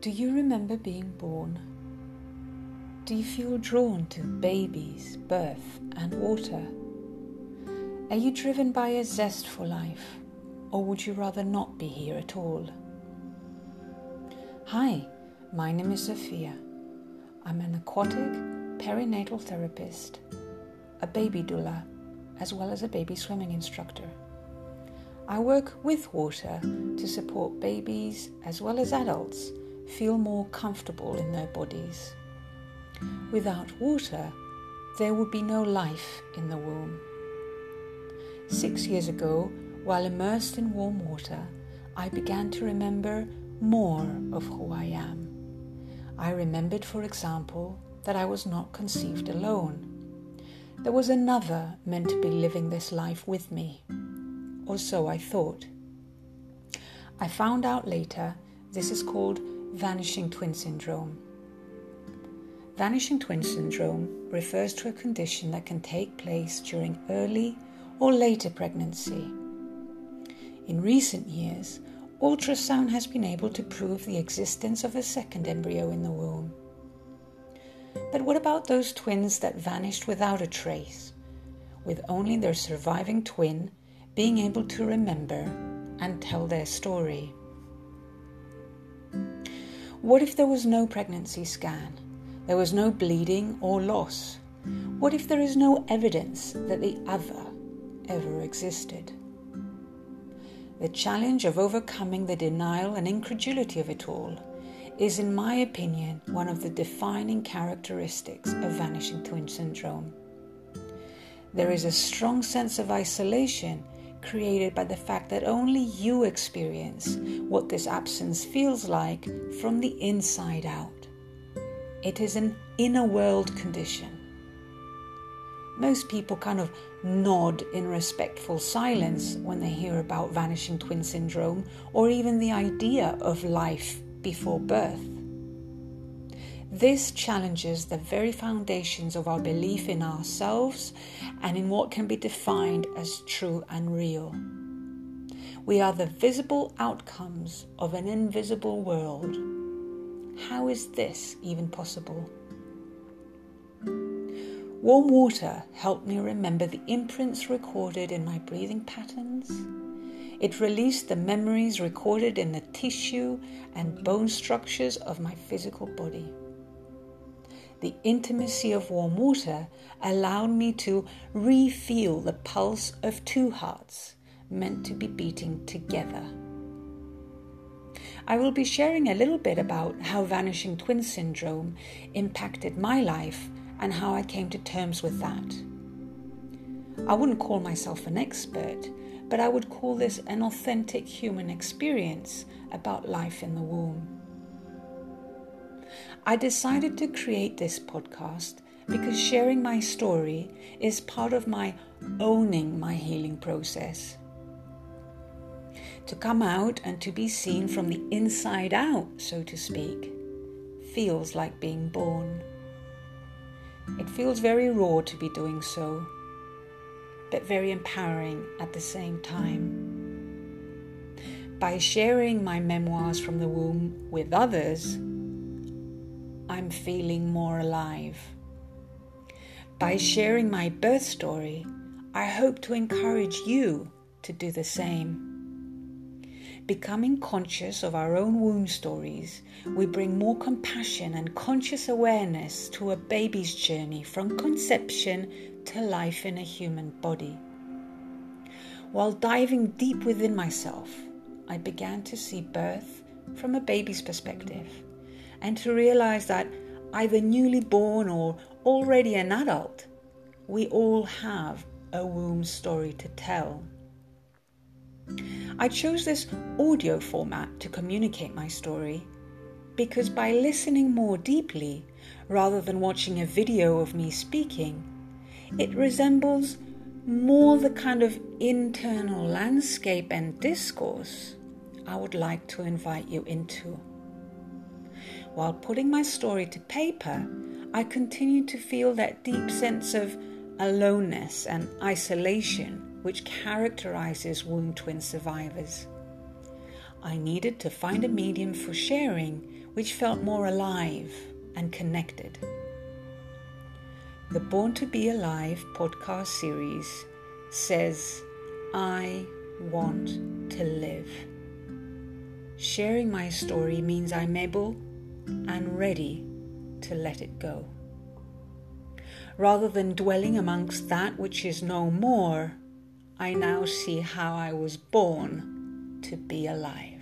Do you remember being born? Do you feel drawn to babies, birth, and water? Are you driven by a zest for life, or would you rather not be here at all? Hi, my name is Sophia. I'm an aquatic perinatal therapist, a baby doula, as well as a baby swimming instructor. I work with water to support babies as well as adults feel more comfortable in their bodies. Without water, there would be no life in the womb. Six years ago, while immersed in warm water, I began to remember more of who I am. I remembered, for example, that I was not conceived alone. There was another meant to be living this life with me, or so I thought. I found out later this is called vanishing twin syndrome. Vanishing twin syndrome refers to a condition that can take place during early or later pregnancy. In recent years, ultrasound has been able to prove the existence of a second embryo in the womb. But what about those twins that vanished without a trace, with only their surviving twin being able to remember and tell their story? What if there was no pregnancy scan? There was no bleeding or loss? What if there is no evidence that the other ever existed? The challenge of overcoming the denial and incredulity of it all is, in my opinion, one of the defining characteristics of vanishing twin syndrome. There is a strong sense of isolation created by the fact that only you experience what this absence feels like from the inside out. It is an inner world condition. Most people kind of nod in respectful silence when they hear about vanishing twin syndrome or even the idea of life before birth. This challenges the very foundations of our belief in ourselves and in what can be defined as true and real. We are the visible outcomes of an invisible world. How is this even possible? Warm water helped me remember the imprints recorded in my breathing patterns. It released the memories recorded in the tissue and bone structures of my physical body the intimacy of warm water allowed me to re feel the pulse of two hearts meant to be beating together. I will be sharing a little bit about how vanishing twin syndrome impacted my life and how I came to terms with that. I wouldn't call myself an expert, but I would call this an authentic human experience about life in the womb. I decided to create this podcast because sharing my story is part of my owning my healing process. To come out and to be seen from the inside out, so to speak, feels like being born. It feels very raw to be doing so, but very empowering at the same time. By sharing my memoirs from the womb with others, I'm feeling more alive. By sharing my birth story, I hope to encourage you to do the same. Becoming conscious of our own womb stories, we bring more compassion and conscious awareness to a baby's journey from conception to life in a human body. While diving deep within myself, I began to see birth from a baby's perspective and to realize that either newly born or already an adult, we all have a womb story to tell. I chose this audio format to communicate my story because by listening more deeply rather than watching a video of me speaking, it resembles more the kind of internal landscape and discourse I would like to invite you into. While putting my story to paper, I continued to feel that deep sense of aloneness and isolation which characterizes womb twin survivors. I needed to find a medium for sharing which felt more alive and connected. The Born to Be Alive podcast series says, I want to live. Sharing my story means I'm able and ready to let it go. Rather than dwelling amongst that which is no more, I now see how I was born to be alive.